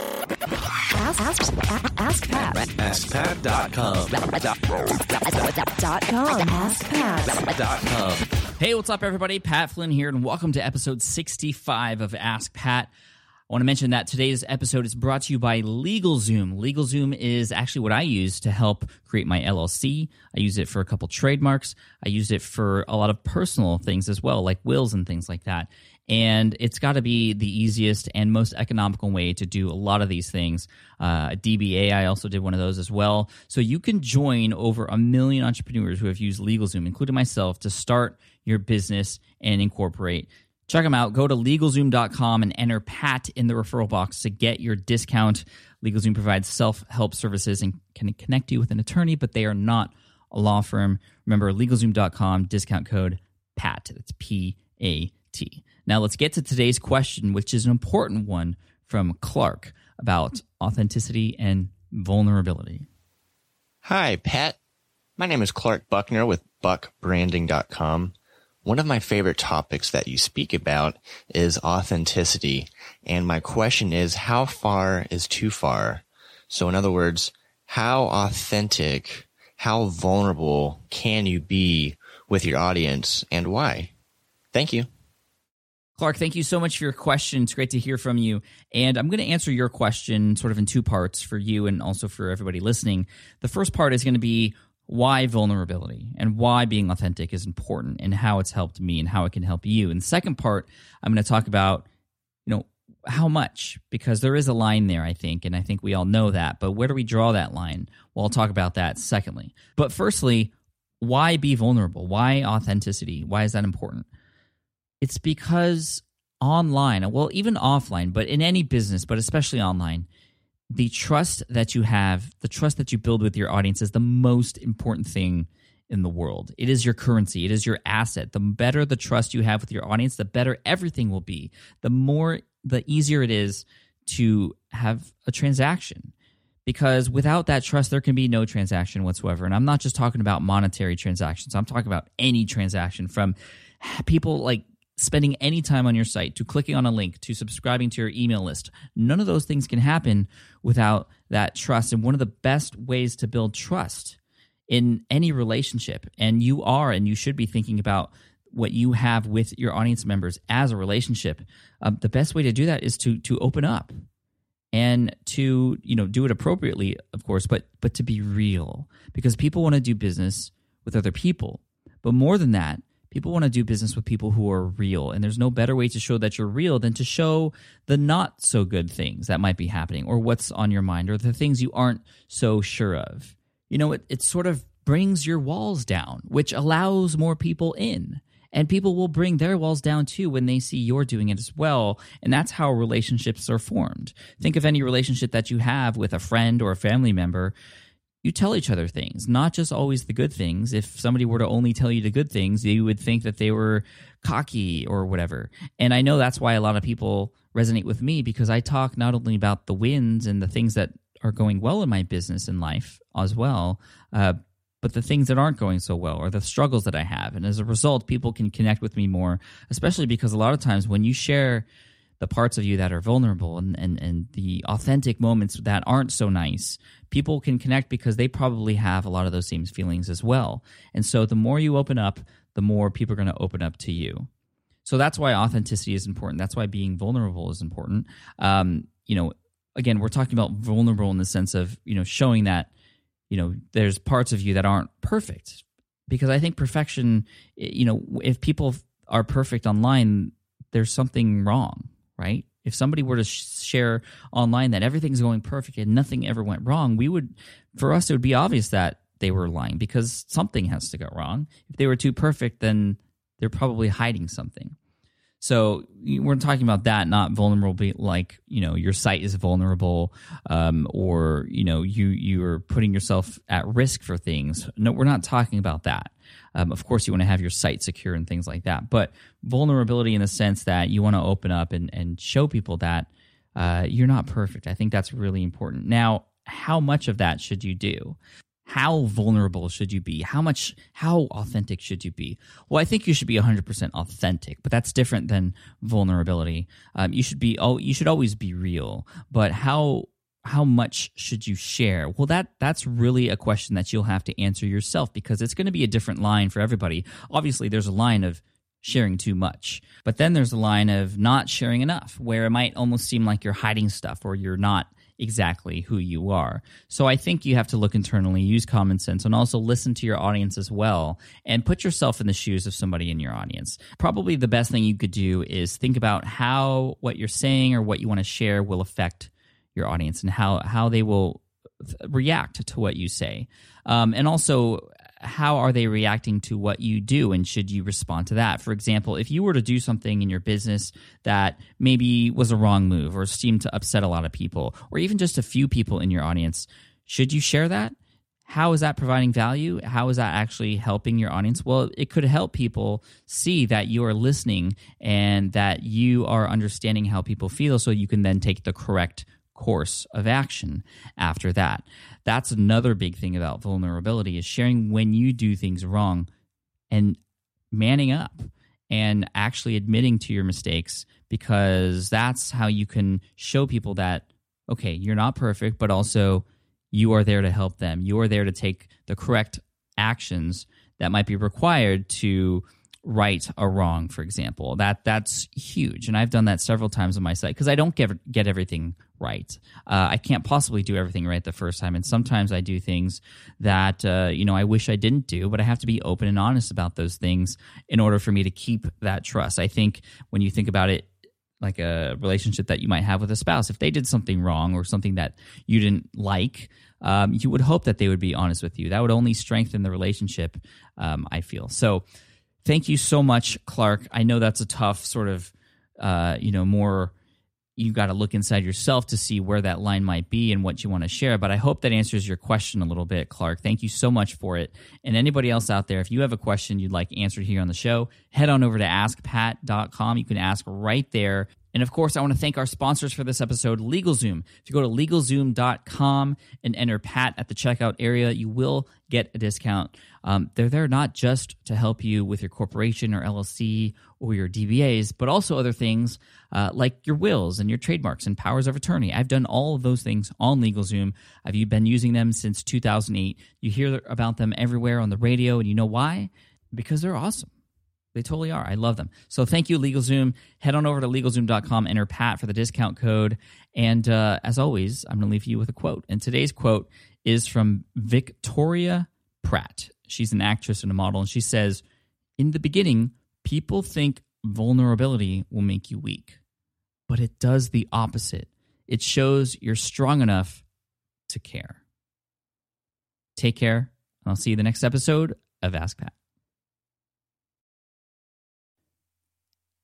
Ask, ask, ask Pat. AskPat.com. Dot com. AskPat. Hey, what's up, everybody? Pat Flynn here, and welcome to episode 65 of Ask Pat. I want to mention that today's episode is brought to you by LegalZoom. LegalZoom is actually what I use to help create my LLC. I use it for a couple trademarks. I use it for a lot of personal things as well, like wills and things like that. And it's got to be the easiest and most economical way to do a lot of these things. Uh, DBA, I also did one of those as well. So you can join over a million entrepreneurs who have used LegalZoom, including myself, to start your business and incorporate. Check them out. Go to LegalZoom.com and enter Pat in the referral box to get your discount. LegalZoom provides self help services and can connect you with an attorney, but they are not a law firm. Remember, LegalZoom.com, discount code PAT. That's P A T. Now let's get to today's question, which is an important one from Clark about authenticity and vulnerability. Hi, Pat. My name is Clark Buckner with buckbranding.com. One of my favorite topics that you speak about is authenticity. And my question is, how far is too far? So in other words, how authentic, how vulnerable can you be with your audience and why? Thank you. Clark, thank you so much for your question. It's great to hear from you. And I'm going to answer your question sort of in two parts for you and also for everybody listening. The first part is going to be why vulnerability and why being authentic is important and how it's helped me and how it can help you. And the second part, I'm going to talk about, you know, how much because there is a line there i think and i think we all know that but where do we draw that line? Well i'll talk about that secondly. But firstly why be vulnerable? Why authenticity? Why is that important? It's because online, well, even offline, but in any business, but especially online, the trust that you have, the trust that you build with your audience is the most important thing in the world. It is your currency, it is your asset. The better the trust you have with your audience, the better everything will be. The more, the easier it is to have a transaction. Because without that trust, there can be no transaction whatsoever. And I'm not just talking about monetary transactions, I'm talking about any transaction from people like spending any time on your site to clicking on a link to subscribing to your email list. None of those things can happen without that trust. And one of the best ways to build trust in any relationship, and you are and you should be thinking about what you have with your audience members as a relationship. Um, the best way to do that is to to open up and to you know do it appropriately, of course, but but to be real because people want to do business with other people. But more than that, People want to do business with people who are real. And there's no better way to show that you're real than to show the not so good things that might be happening or what's on your mind or the things you aren't so sure of. You know, it, it sort of brings your walls down, which allows more people in. And people will bring their walls down too when they see you're doing it as well. And that's how relationships are formed. Think of any relationship that you have with a friend or a family member you tell each other things, not just always the good things. If somebody were to only tell you the good things, you would think that they were cocky or whatever. And I know that's why a lot of people resonate with me because I talk not only about the wins and the things that are going well in my business and life as well, uh, but the things that aren't going so well or the struggles that I have. And as a result, people can connect with me more, especially because a lot of times when you share the parts of you that are vulnerable and, and, and the authentic moments that aren't so nice, people can connect because they probably have a lot of those same feelings as well. And so the more you open up, the more people are going to open up to you. So that's why authenticity is important. That's why being vulnerable is important. Um, you know, again, we're talking about vulnerable in the sense of, you know, showing that, you know, there's parts of you that aren't perfect. Because I think perfection, you know, if people are perfect online, there's something wrong right? If somebody were to sh- share online that everything's going perfect and nothing ever went wrong, we would, for us, it would be obvious that they were lying because something has to go wrong. If they were too perfect, then they're probably hiding something. So we're talking about that, not vulnerable, like you know your site is vulnerable, um, or you know you you are putting yourself at risk for things. No, we're not talking about that. Um, of course, you want to have your site secure and things like that, but vulnerability in the sense that you want to open up and and show people that uh, you're not perfect. I think that's really important. Now, how much of that should you do? How vulnerable should you be? How much, how authentic should you be? Well, I think you should be 100% authentic, but that's different than vulnerability. Um, you should be, oh, you should always be real, but how, how much should you share? Well, that that's really a question that you'll have to answer yourself because it's going to be a different line for everybody. Obviously, there's a line of sharing too much, but then there's a line of not sharing enough, where it might almost seem like you're hiding stuff or you're not exactly who you are. So I think you have to look internally, use common sense, and also listen to your audience as well and put yourself in the shoes of somebody in your audience. Probably the best thing you could do is think about how what you're saying or what you want to share will affect your audience and how how they will react to what you say. Um, and also how are they reacting to what you do and should you respond to that? For example if you were to do something in your business that maybe was a wrong move or seemed to upset a lot of people or even just a few people in your audience should you share that? How is that providing value? How is that actually helping your audience? Well it could help people see that you are listening and that you are understanding how people feel so you can then take the correct course of action after that. That's another big thing about vulnerability is sharing when you do things wrong and manning up and actually admitting to your mistakes because that's how you can show people that okay, you're not perfect, but also you are there to help them. You are there to take the correct actions that might be required to right a wrong, for example. That that's huge, and I've done that several times on my site because I don't get get everything right. Uh, I can't possibly do everything right the first time, and sometimes I do things that uh, you know I wish I didn't do, but I have to be open and honest about those things in order for me to keep that trust. I think when you think about it. Like a relationship that you might have with a spouse, if they did something wrong or something that you didn't like, um, you would hope that they would be honest with you. That would only strengthen the relationship. Um, I feel so thank you so much, Clark. I know that's a tough sort of, uh, you know, more. You got to look inside yourself to see where that line might be and what you want to share. But I hope that answers your question a little bit, Clark. Thank you so much for it. And anybody else out there, if you have a question you'd like answered here on the show, head on over to askpat.com. You can ask right there. And of course, I want to thank our sponsors for this episode, LegalZoom. If you go to legalzoom.com and enter Pat at the checkout area, you will get a discount. Um, they're there not just to help you with your corporation or LLC or your DBAs, but also other things uh, like your wills and your trademarks and powers of attorney. I've done all of those things on LegalZoom. I've been using them since 2008. You hear about them everywhere on the radio, and you know why? Because they're awesome. They totally are. I love them. So thank you, LegalZoom. Head on over to LegalZoom.com, enter Pat for the discount code. And uh, as always, I'm going to leave you with a quote. And today's quote is from Victoria Pratt. She's an actress and a model. And she says, In the beginning, people think vulnerability will make you weak, but it does the opposite. It shows you're strong enough to care. Take care. And I'll see you the next episode of Ask Pat.